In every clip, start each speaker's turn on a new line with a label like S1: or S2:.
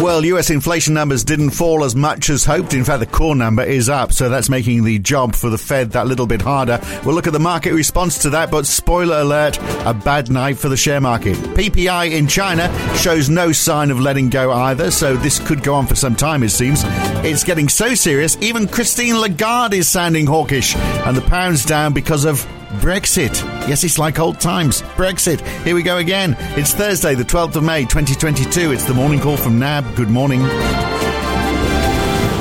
S1: Well, US inflation numbers didn't fall as much as hoped. In fact, the core number is up, so that's making the job for the Fed that little bit harder. We'll look at the market response to that, but spoiler alert, a bad night for the share market. PPI in China shows no sign of letting go either, so this could go on for some time, it seems. It's getting so serious, even Christine Lagarde is sounding hawkish, and the pound's down because of Brexit. Yes, it's like old times. Brexit. Here we go again. It's Thursday, the 12th of May, 2022. It's the morning call from NAB. Good morning.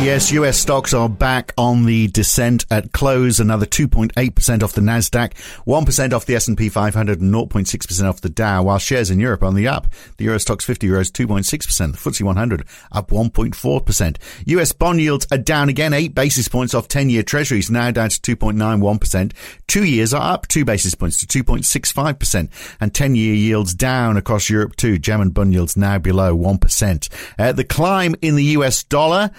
S1: Yes, US stocks are back on the descent at close, another 2.8% off the Nasdaq, 1% off the S&P 500 and 0.6% off the Dow, while shares in Europe are on the up. The Euro Stoxx 50 rose 2.6%, the FTSE 100 up 1.4%. US bond yields are down again 8 basis points off 10-year treasuries, now down to 2.91%. 2 years are up 2 basis points to 2.65% and 10-year yields down across Europe too. German bond yields now below 1%. Uh, the climb in the US dollar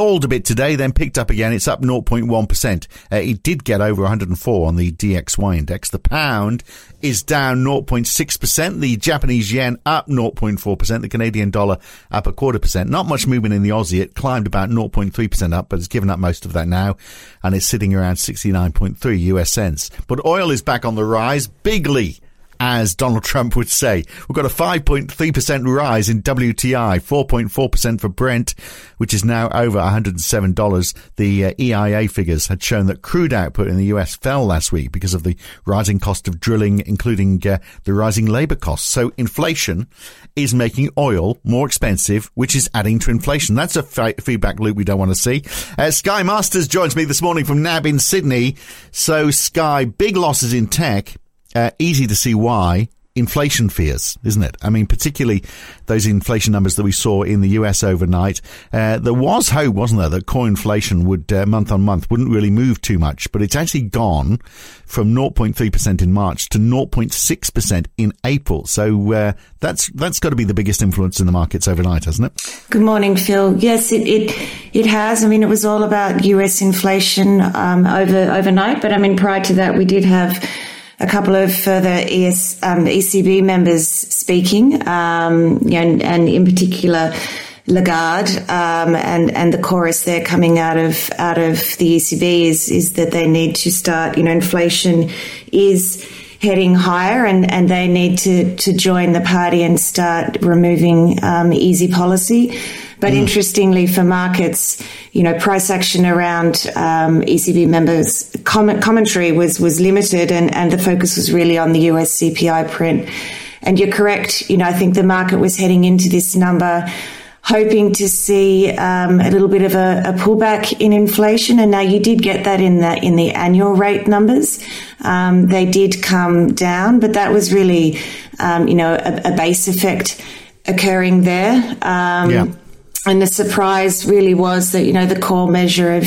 S1: stalled a bit today, then picked up again. It's up 0.1%. Uh, it did get over 104 on the DXY index. The pound is down 0.6%. The Japanese yen up 0.4%. The Canadian dollar up a quarter percent. Not much movement in the Aussie. It climbed about 0.3% up, but it's given up most of that now. And it's sitting around 69.3 US cents. But oil is back on the rise bigly as Donald Trump would say. We've got a 5.3% rise in WTI, 4.4% for Brent, which is now over $107. The uh, EIA figures had shown that crude output in the US fell last week because of the rising cost of drilling, including uh, the rising labor costs. So inflation is making oil more expensive, which is adding to inflation. That's a feedback loop we don't want to see. Uh, Skye Masters joins me this morning from NAB in Sydney. So Skye, big losses in tech uh, easy to see why inflation fears, isn't it? I mean, particularly those inflation numbers that we saw in the US overnight. Uh, there was hope, wasn't there, that core inflation would uh, month on month wouldn't really move too much, but it's actually gone from 0.3% in March to 0.6% in April. So uh, that's that's got to be the biggest influence in the markets overnight, hasn't it?
S2: Good morning, Phil. Yes, it it, it has. I mean, it was all about US inflation um, over overnight, but I mean, prior to that, we did have a couple of further ES, um, ECB members speaking, um, you know, and, in particular Lagarde, um, and and the chorus there coming out of out of the ECB is is that they need to start, you know, inflation is heading higher, and, and they need to to join the party and start removing um, easy policy. But mm. interestingly, for markets, you know, price action around um, ECB members' comment, commentary was was limited, and, and the focus was really on the US CPI print. And you're correct. You know, I think the market was heading into this number hoping to see um, a little bit of a, a, pullback in inflation, and now you did get that in the in the annual rate numbers. Um, they did come down, but that was really, um, you know, a, a, base effect occurring there. Um, yeah. And the surprise really was that, you know, the core measure of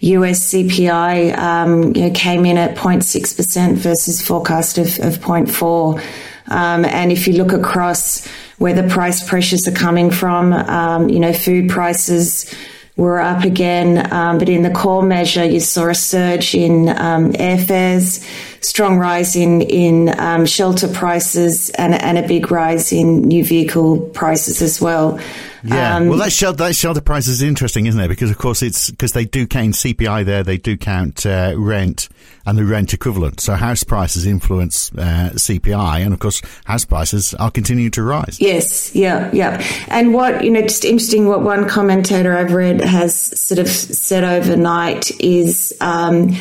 S2: US CPI um, you know, came in at 0.6% versus forecast of, of 0.4. Um, and if you look across where the price pressures are coming from, um, you know, food prices were up again, um, but in the core measure, you saw a surge in um, airfares, strong rise in in um, shelter prices, and, and a big rise in new vehicle prices as well.
S1: Yeah, well, that shelter, that shelter price is interesting, isn't it? Because of course it's because they do count CPI there, they do count uh, rent and the rent equivalent. So house prices influence uh, CPI, and of course house prices are continuing to rise.
S2: Yes, yeah, yeah. And what you know, just interesting, what one commentator I've read has sort of said overnight is. Um,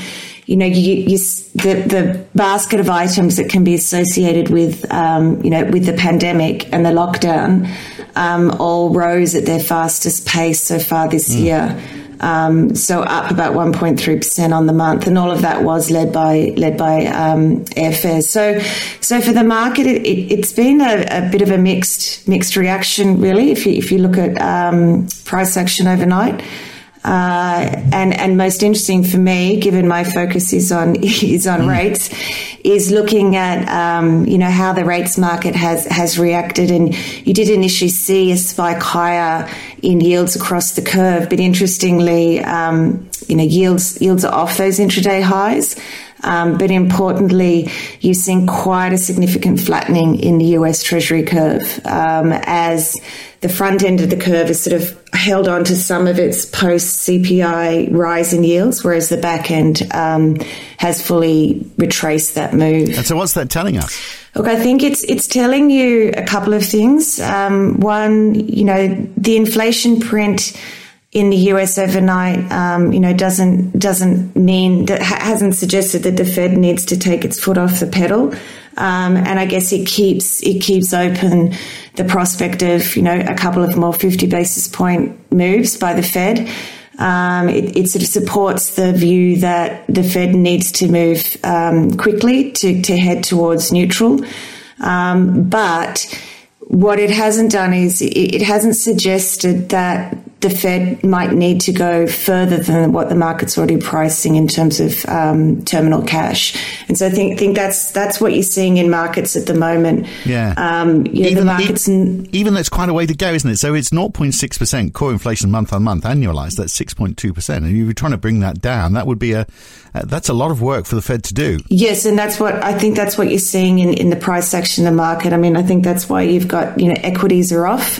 S2: you know, you, you, the, the basket of items that can be associated with, um, you know, with the pandemic and the lockdown um, all rose at their fastest pace so far this mm. year. Um, so up about 1.3% on the month, and all of that was led by led by um, airfares. So, so for the market, it, has it, been a, a, bit of a mixed mixed reaction, really. If you if you look at um, price action overnight. Uh, and and most interesting for me, given my focus is on is on mm. rates, is looking at um, you know how the rates market has has reacted. And you did initially see a spike higher in yields across the curve, but interestingly, um, you know yields yields are off those intraday highs. Um, but importantly, you've seen quite a significant flattening in the US Treasury curve um, as the front end of the curve has sort of held on to some of its post CPI rise in yields, whereas the back end um, has fully retraced that move.
S1: And so, what's that telling us?
S2: Look, I think it's it's telling you a couple of things. Um, one, you know, the inflation print in the US overnight, um, you know, doesn't doesn't mean that hasn't suggested that the Fed needs to take its foot off the pedal. Um, and I guess it keeps it keeps open the prospect of you know a couple of more fifty basis point moves by the Fed. Um, it, it, sort of supports the view that the Fed needs to move um, quickly to, to head towards neutral. Um, but what it hasn't done is it, it hasn't suggested that the Fed might need to go further than what the market's already pricing in terms of um, terminal cash. And so I think think that's that's what you're seeing in markets at the moment.
S1: Yeah.
S2: Um, you know, even, the markets
S1: even, even that's quite a way to go, isn't it? So it's 0.6 percent core inflation month on month annualized. That's 6.2 percent, and you're trying to bring that down. That would be a uh, that's a lot of work for the Fed to do.
S2: Yes, and that's what I think. That's what you're seeing in in the price action of the market. I mean, I think that's why you've got you know equities are off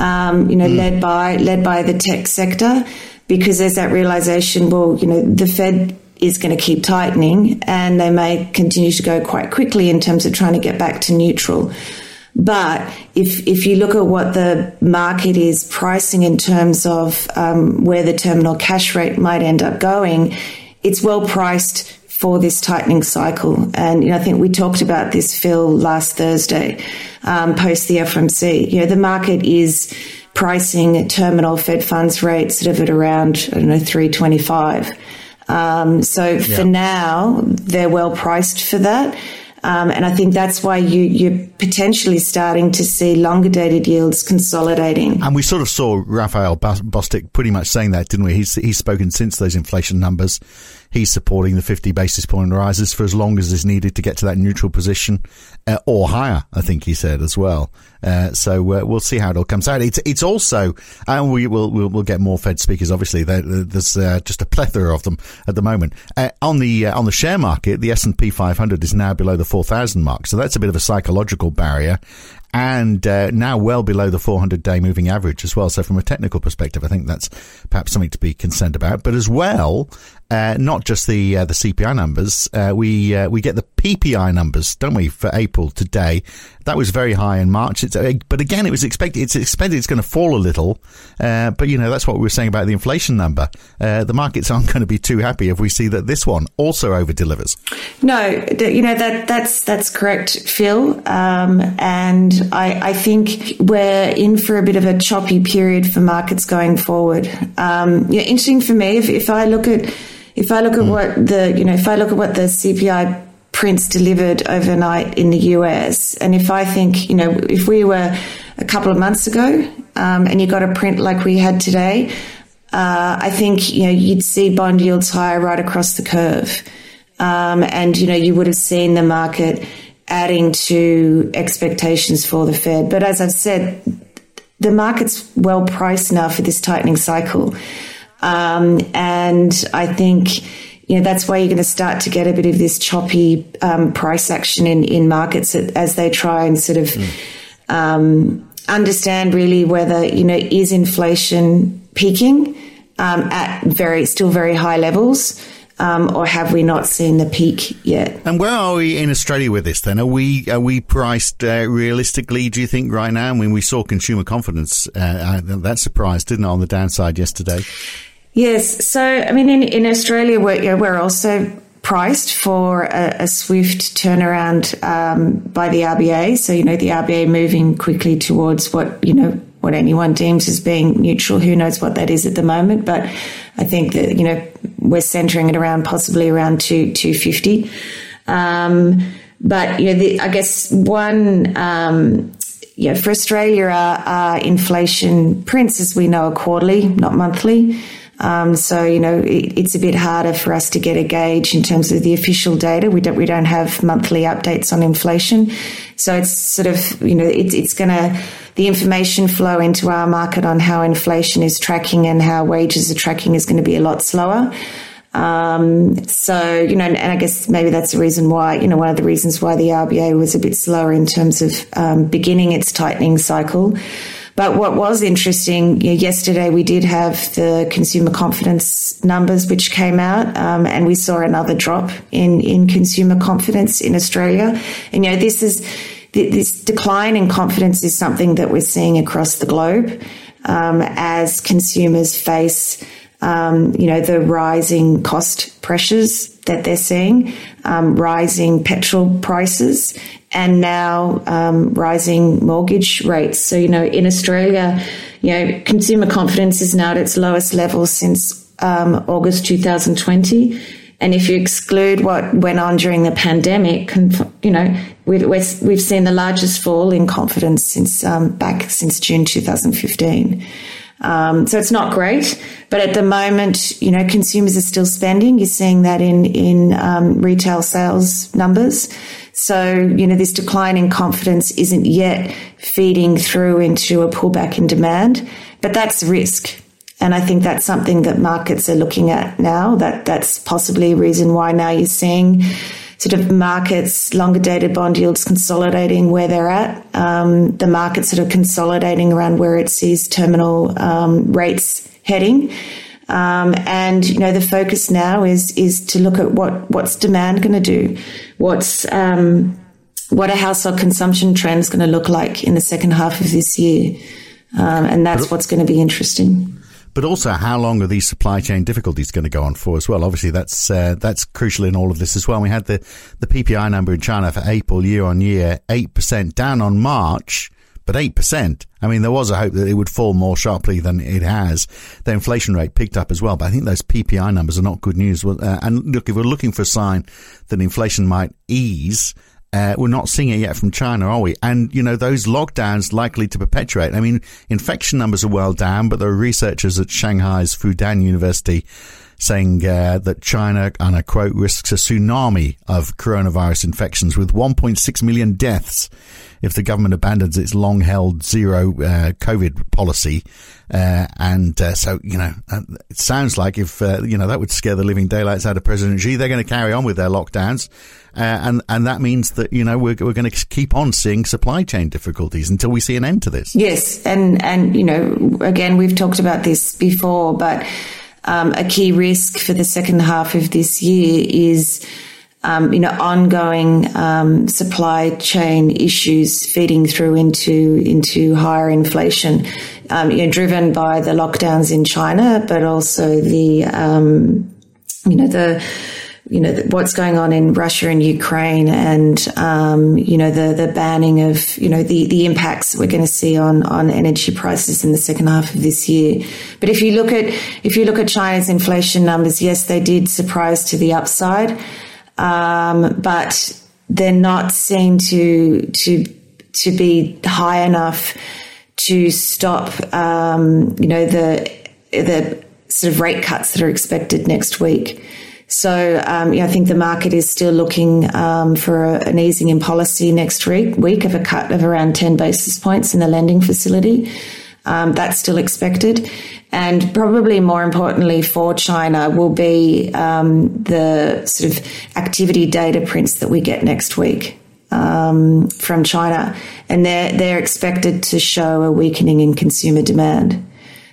S2: um, you know, mm. led by led by the tech sector, because there's that realization. Well, you know, the Fed is going to keep tightening, and they may continue to go quite quickly in terms of trying to get back to neutral. But if if you look at what the market is pricing in terms of um, where the terminal cash rate might end up going, it's well priced for this tightening cycle. And you know, I think we talked about this, Phil, last Thursday, um, post the FOMC. You know, the market is pricing terminal Fed funds rates sort of at around, I don't know, 325. Um, so yeah. for now, they're well priced for that. Um, and I think that's why you, you're potentially starting to see longer dated yields consolidating.
S1: And we sort of saw Raphael Bostic pretty much saying that, didn't we? He's, he's spoken since those inflation numbers he's supporting the 50 basis point rises for as long as is needed to get to that neutral position uh, or higher, I think he said as well. Uh, so uh, we'll see how it all comes out. It's it's also, and we will we'll, we'll get more Fed speakers. Obviously, there's uh, just a plethora of them at the moment. Uh, on the on the share market, the S and P 500 is now below the 4,000 mark, so that's a bit of a psychological barrier and uh, now well below the 400 day moving average as well. So from a technical perspective, I think that's perhaps something to be concerned about. But as well, uh, not just the uh, the CPI numbers, uh, we uh, we get the PPI numbers, don't we, for April today? That was very high in March. It's, uh, but again, it was expected. It's expected it's going to fall a little. but you know that's what we were saying about the inflation number. the markets aren't going to be too happy if we see that this one also over delivers.
S2: No, you know that that's that's correct, Phil. Um, and I, I, think we're in for a bit of a choppy period for markets going forward. Um, yeah, interesting for me if, if I look at if I look at mm. what the you know if I look at what the CPI prints delivered overnight in the US, and if I think you know if we were a couple of months ago um, and you got a print like we had today, uh, I think you know you'd see bond yields higher right across the curve, um, and you know you would have seen the market adding to expectations for the Fed. But as I've said, the market's well priced now for this tightening cycle. Um, and I think, you know, that's why you're going to start to get a bit of this choppy um, price action in, in markets as they try and sort of mm. um, understand really whether, you know, is inflation peaking um, at very, still very high levels? Um, or have we not seen the peak yet?
S1: And where are we in Australia with this? Then are we are we priced uh, realistically? Do you think right now? I mean, we saw consumer confidence uh, uh that surprised, didn't it, on the downside yesterday?
S2: Yes. So, I mean, in, in Australia, we're, we're also priced for a, a swift turnaround um, by the RBA. So, you know, the RBA moving quickly towards what, you know, what anyone deems as being neutral. Who knows what that is at the moment? But I think that, you know, we're centering it around possibly around two, 250. Um, but, you know, the, I guess one, um, yeah, for Australia, our, our, inflation prints, as we know, are quarterly, not monthly. Um, so you know it, it's a bit harder for us to get a gauge in terms of the official data. We don't we don't have monthly updates on inflation, so it's sort of you know it, it's going to the information flow into our market on how inflation is tracking and how wages are tracking is going to be a lot slower. Um, so, you know, and, I guess maybe that's the reason why, you know, one of the reasons why the RBA was a bit slower in terms of um, beginning its tightening cycle. But what was interesting, you know, yesterday we did have the consumer confidence numbers which came out, um, and we saw another drop in, in consumer confidence in Australia. And, you know, this is, this decline in confidence is something that we're seeing across the globe um, as consumers face um, you know, the rising cost pressures that they're seeing, um, rising petrol prices, and now um, rising mortgage rates. So, you know, in Australia, you know, consumer confidence is now at its lowest level since um, August 2020. And if you exclude what went on during the pandemic, you know, we've, we've seen the largest fall in confidence since um, back since June 2015. Um, so it's not great, but at the moment, you know, consumers are still spending. You're seeing that in in um, retail sales numbers. So you know, this decline in confidence isn't yet feeding through into a pullback in demand, but that's risk. And I think that's something that markets are looking at now. That that's possibly a reason why now you're seeing sort of markets, longer dated bond yields consolidating where they're at. Um, the market sort of consolidating around where it sees terminal um, rates heading. Um, and you know the focus now is is to look at what what's demand going to do, what's um, what are household consumption trends going to look like in the second half of this year, um, and that's what's going to be interesting
S1: but also how long are these supply chain difficulties going to go on for as well? Obviously, that's uh, that's crucial in all of this as well. We had the the PPI number in China for April year on year, eight percent down on March. But 8%. I mean, there was a hope that it would fall more sharply than it has. The inflation rate picked up as well, but I think those PPI numbers are not good news. Uh, and look, if we're looking for a sign that inflation might ease, uh, we're not seeing it yet from China, are we? And, you know, those lockdowns likely to perpetuate. I mean, infection numbers are well down, but there are researchers at Shanghai's Fudan University saying uh, that China, and I quote, risks a tsunami of coronavirus infections with 1.6 million deaths if the government abandons its long held zero uh, COVID policy. Uh, and uh, so, you know, it sounds like if, uh, you know, that would scare the living daylights out of President Xi, they're going to carry on with their lockdowns. Uh, and, and that means that, you know, we're, we're going to keep on seeing supply chain difficulties until we see an end to this.
S2: Yes. And, and, you know, again, we've talked about this before, but um, a key risk for the second half of this year is, um, you know, ongoing um, supply chain issues feeding through into into higher inflation, um, you know, driven by the lockdowns in China, but also the, um, you know, the you know what's going on in Russia and Ukraine, and um, you know the the banning of you know the the impacts we're going to see on on energy prices in the second half of this year. But if you look at if you look at China's inflation numbers, yes, they did surprise to the upside, um, but they're not seen to to to be high enough to stop um, you know the the sort of rate cuts that are expected next week. So um, yeah, I think the market is still looking um, for a, an easing in policy next week, week of a cut of around 10 basis points in the lending facility. Um, that's still expected. And probably more importantly for China will be um, the sort of activity data prints that we get next week. Um, from China, and they're they're expected to show a weakening in consumer demand.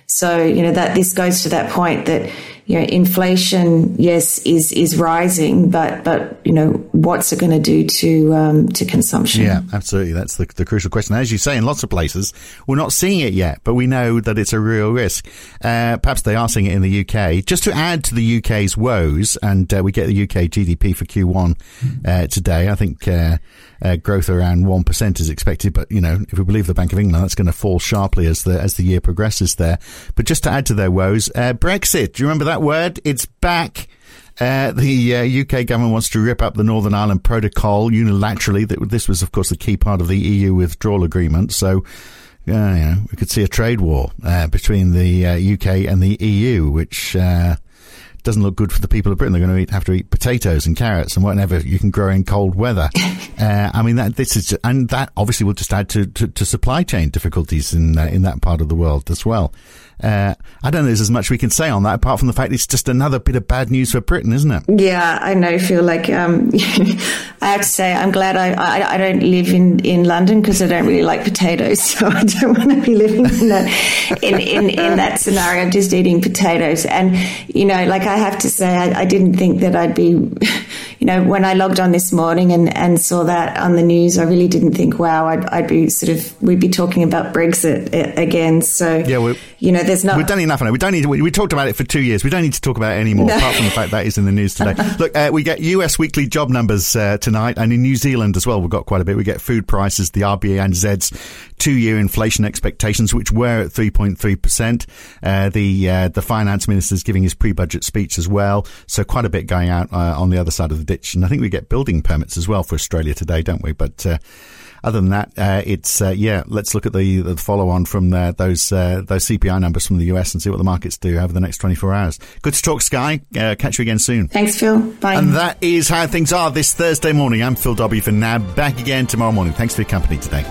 S2: So you know that this goes to that point that you know, inflation, yes, is is rising, but but you know, what's it going to do to um, to consumption?
S1: Yeah, absolutely. That's the, the crucial question. As you say, in lots of places, we're not seeing it yet, but we know that it's a real risk. Uh, perhaps they are seeing it in the UK. Just to add to the UK's woes, and uh, we get the UK GDP for Q1 uh, today. I think uh, uh, growth around one percent is expected, but you know, if we believe the Bank of England, that's going to fall sharply as the as the year progresses. There, but just to add to their woes, uh, Brexit. Do you remember that word? It's back. Uh, the uh, UK government wants to rip up the Northern Ireland Protocol unilaterally. This was, of course, the key part of the EU withdrawal agreement. So, uh, you know, we could see a trade war uh, between the UK uh, and the EU, which doesn't look good for the people of Britain. They're going to eat, have to eat potatoes and carrots and whatever you can grow in cold weather. uh, I mean, that this is, and that obviously will just add to, to, to supply chain difficulties in uh, in that part of the world as well. Uh, I don't know there's as much we can say on that apart from the fact it's just another bit of bad news for Britain, isn't it?
S2: Yeah, I know. I feel like um, I have to say I'm glad I, I, I don't live in, in London because I don't really like potatoes, so I don't want to be living in that in, in, in that scenario of just eating potatoes. And you know, like I have to say, I, I didn't think that I'd be, you know, when I logged on this morning and, and saw that on the news, I really didn't think, wow, I'd, I'd be sort of we'd be talking about Brexit again. So
S1: yeah,
S2: you know, there's not.
S1: We've done enough on it. We don't need. We, we, talked about it for two years. We don't need to talk about it anymore. No. Apart from the fact that is in the news today. Look, uh, we get U.S. weekly job numbers uh, tonight, and in New Zealand as well. We've got quite a bit. We get food prices, the RBNZ's two-year inflation expectations, which were at 3.3 percent. Uh, the uh, the finance minister is giving his pre-budget speech as well. So quite a bit going out uh, on the other side of the ditch. And I think we get building permits as well for Australia today, don't we? But uh, other than that, uh, it's uh, yeah. Let's look at the, the follow on from uh, those uh, those CPI numbers from the US and see what the markets do over the next 24 hours. Good to talk, Skye. Uh, catch you again soon.
S2: Thanks, Phil. Bye.
S1: And that is how things are this Thursday morning. I'm Phil Dobbie for NAB. Back again tomorrow morning. Thanks for your company today.